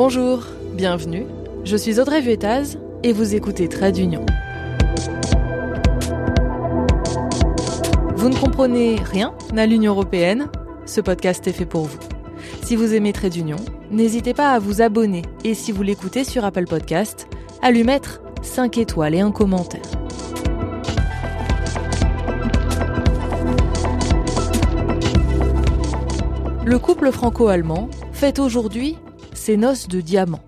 Bonjour, bienvenue. Je suis Audrey Vuettaz et vous écoutez Trade d'Union. Vous ne comprenez rien à l'Union européenne? Ce podcast est fait pour vous. Si vous aimez Trade d'Union, n'hésitez pas à vous abonner et si vous l'écoutez sur Apple Podcast, à lui mettre 5 étoiles et un commentaire. Le couple franco-allemand fête aujourd'hui ses noces de diamant.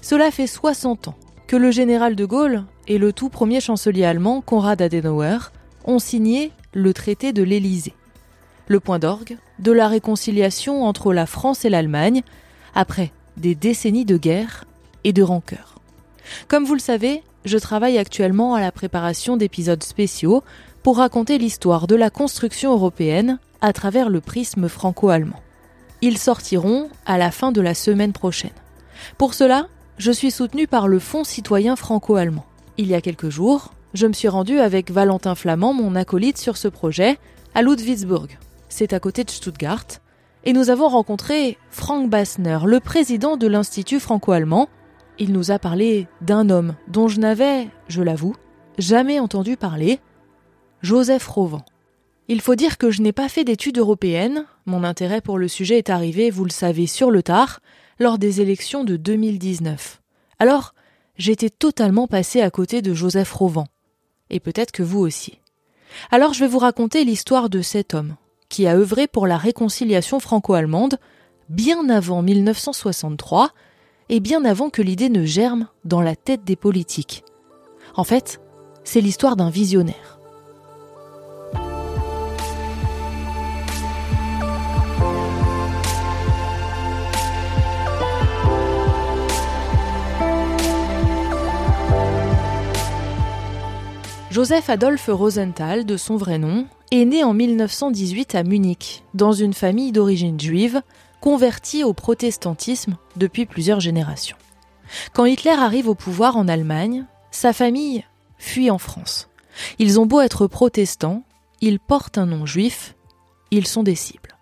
Cela fait 60 ans que le général de Gaulle et le tout premier chancelier allemand, Konrad Adenauer, ont signé le traité de l'Élysée. Le point d'orgue de la réconciliation entre la France et l'Allemagne après des décennies de guerre et de rancœur. Comme vous le savez, je travaille actuellement à la préparation d'épisodes spéciaux pour raconter l'histoire de la construction européenne à travers le prisme franco-allemand. Ils sortiront à la fin de la semaine prochaine. Pour cela, je suis soutenu par le Fonds citoyen franco-allemand. Il y a quelques jours, je me suis rendu avec Valentin Flamand, mon acolyte sur ce projet, à Ludwigsburg. C'est à côté de Stuttgart. Et nous avons rencontré Frank Bassner, le président de l'Institut franco-allemand. Il nous a parlé d'un homme dont je n'avais, je l'avoue, jamais entendu parler, Joseph Rovan. Il faut dire que je n'ai pas fait d'études européennes, mon intérêt pour le sujet est arrivé, vous le savez, sur le tard, lors des élections de 2019. Alors, j'étais totalement passé à côté de Joseph Rovan. Et peut-être que vous aussi. Alors je vais vous raconter l'histoire de cet homme, qui a œuvré pour la réconciliation franco-allemande bien avant 1963 et bien avant que l'idée ne germe dans la tête des politiques. En fait, c'est l'histoire d'un visionnaire. Joseph Adolphe Rosenthal, de son vrai nom, est né en 1918 à Munich, dans une famille d'origine juive, convertie au protestantisme depuis plusieurs générations. Quand Hitler arrive au pouvoir en Allemagne, sa famille fuit en France. Ils ont beau être protestants, ils portent un nom juif, ils sont des cibles.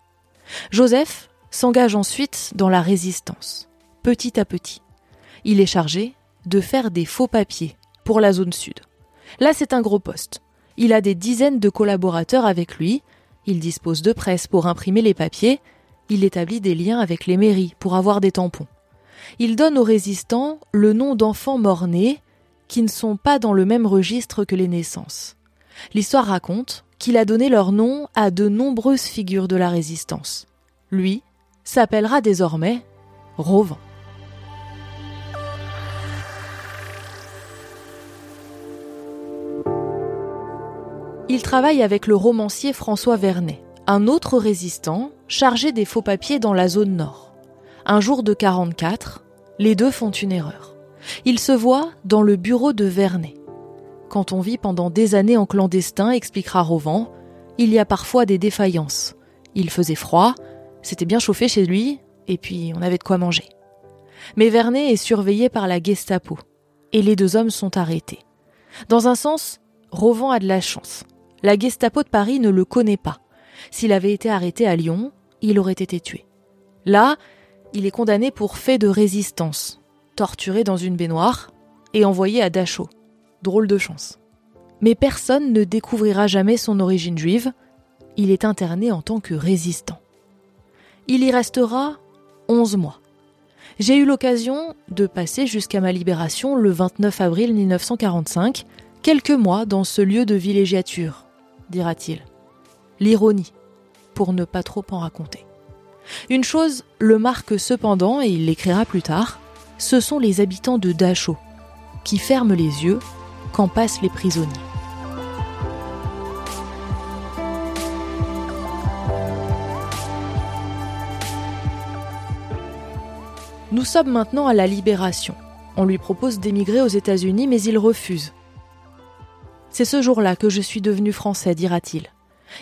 Joseph s'engage ensuite dans la résistance, petit à petit. Il est chargé de faire des faux papiers pour la zone sud. Là, c'est un gros poste. Il a des dizaines de collaborateurs avec lui, il dispose de presse pour imprimer les papiers, il établit des liens avec les mairies pour avoir des tampons. Il donne aux résistants le nom d'enfants morts-nés qui ne sont pas dans le même registre que les naissances. L'histoire raconte qu'il a donné leur nom à de nombreuses figures de la résistance. Lui s'appellera désormais Rovan. Il travaille avec le romancier François Vernet, un autre résistant chargé des faux papiers dans la zone nord. Un jour de 44, les deux font une erreur. Ils se voient dans le bureau de Vernet. Quand on vit pendant des années en clandestin, expliquera Rovan, il y a parfois des défaillances. Il faisait froid, c'était bien chauffé chez lui, et puis on avait de quoi manger. Mais Vernet est surveillé par la Gestapo, et les deux hommes sont arrêtés. Dans un sens, Rovan a de la chance. La Gestapo de Paris ne le connaît pas. S'il avait été arrêté à Lyon, il aurait été tué. Là, il est condamné pour fait de résistance, torturé dans une baignoire et envoyé à Dachau. Drôle de chance. Mais personne ne découvrira jamais son origine juive. Il est interné en tant que résistant. Il y restera 11 mois. J'ai eu l'occasion de passer jusqu'à ma libération le 29 avril 1945, quelques mois dans ce lieu de villégiature, dira-t-il. L'ironie, pour ne pas trop en raconter. Une chose le marque cependant, et il l'écrira plus tard, ce sont les habitants de Dachau, qui ferment les yeux quand passent les prisonniers. Nous sommes maintenant à la libération. On lui propose d'émigrer aux États-Unis, mais il refuse. C'est ce jour-là que je suis devenu français, dira-t-il.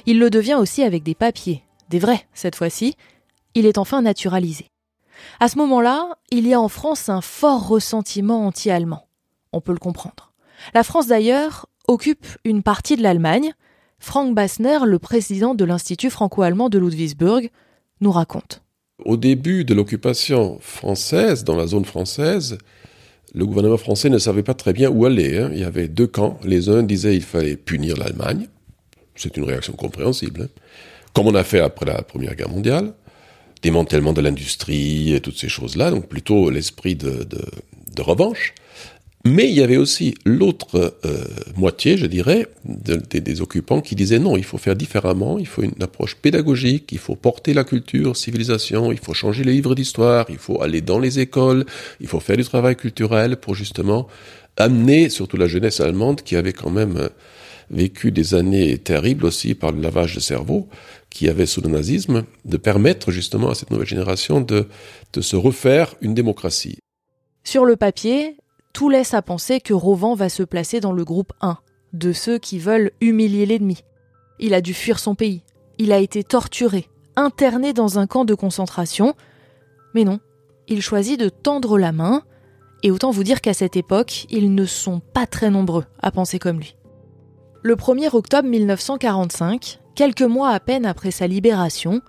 Il le devient aussi avec des papiers, des vrais cette fois-ci. Il est enfin naturalisé. À ce moment-là, il y a en France un fort ressentiment anti-allemand. On peut le comprendre. La France d'ailleurs occupe une partie de l'Allemagne. Frank Bassner, le président de l'Institut franco-allemand de Ludwigsburg, nous raconte. Au début de l'occupation française, dans la zone française, le gouvernement français ne savait pas très bien où aller. Hein. Il y avait deux camps. Les uns disaient qu'il fallait punir l'Allemagne. C'est une réaction compréhensible. Hein. Comme on a fait après la Première Guerre mondiale. Démantèlement de l'industrie et toutes ces choses-là. Donc plutôt l'esprit de, de revanche. Mais il y avait aussi l'autre euh, moitié, je dirais, des occupants qui disaient non, il faut faire différemment, il faut une approche pédagogique, il faut porter la culture, civilisation, il faut changer les livres d'histoire, il faut aller dans les écoles, il faut faire du travail culturel pour justement amener surtout la jeunesse allemande qui avait quand même euh, vécu des années terribles aussi par le lavage de cerveau qui avait sous le nazisme, de permettre justement à cette nouvelle génération de, de se refaire une démocratie. Sur le papier, tout laisse à penser que Rovan va se placer dans le groupe 1, de ceux qui veulent humilier l'ennemi. Il a dû fuir son pays, il a été torturé, interné dans un camp de concentration, mais non, il choisit de tendre la main, et autant vous dire qu'à cette époque, ils ne sont pas très nombreux à penser comme lui. Le 1er octobre 1945, quelques mois à peine après sa libération,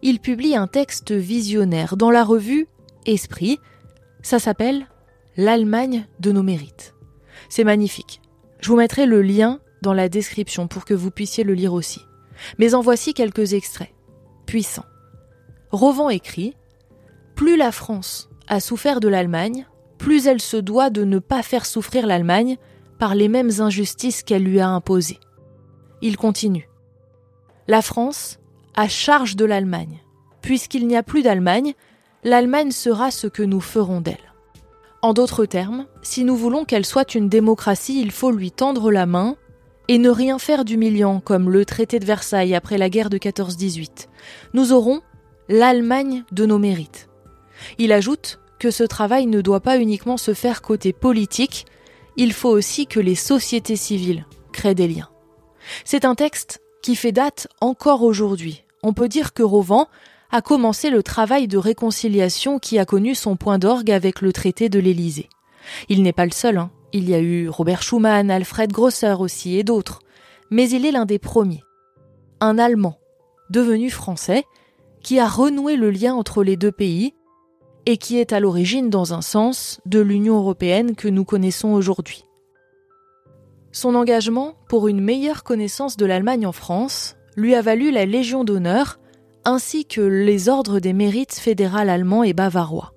il publie un texte visionnaire dans la revue Esprit. Ça s'appelle l'Allemagne de nos mérites. C'est magnifique. Je vous mettrai le lien dans la description pour que vous puissiez le lire aussi. Mais en voici quelques extraits. Puissants. Rovan écrit Plus la France a souffert de l'Allemagne, plus elle se doit de ne pas faire souffrir l'Allemagne par les mêmes injustices qu'elle lui a imposées. Il continue. La France a charge de l'Allemagne. Puisqu'il n'y a plus d'Allemagne, l'Allemagne sera ce que nous ferons d'elle. En d'autres termes, si nous voulons qu'elle soit une démocratie, il faut lui tendre la main et ne rien faire d'humiliant comme le traité de Versailles après la guerre de 14-18. Nous aurons l'Allemagne de nos mérites. Il ajoute que ce travail ne doit pas uniquement se faire côté politique, il faut aussi que les sociétés civiles créent des liens. C'est un texte qui fait date encore aujourd'hui. On peut dire que Rovan a commencé le travail de réconciliation qui a connu son point d'orgue avec le traité de l'Élysée. Il n'est pas le seul, hein. il y a eu Robert Schuman, Alfred Grosser aussi et d'autres, mais il est l'un des premiers. Un Allemand, devenu français, qui a renoué le lien entre les deux pays et qui est à l'origine, dans un sens, de l'Union européenne que nous connaissons aujourd'hui. Son engagement pour une meilleure connaissance de l'Allemagne en France lui a valu la Légion d'honneur ainsi que les ordres des mérites fédéral allemand et bavarois.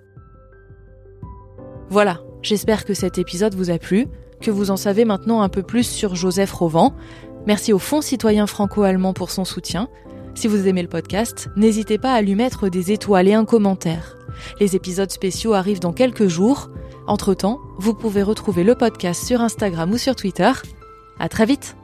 Voilà, j'espère que cet épisode vous a plu, que vous en savez maintenant un peu plus sur Joseph Rovan. Merci au Fonds citoyen franco-allemand pour son soutien. Si vous aimez le podcast, n'hésitez pas à lui mettre des étoiles et un commentaire. Les épisodes spéciaux arrivent dans quelques jours. Entre-temps, vous pouvez retrouver le podcast sur Instagram ou sur Twitter. À très vite!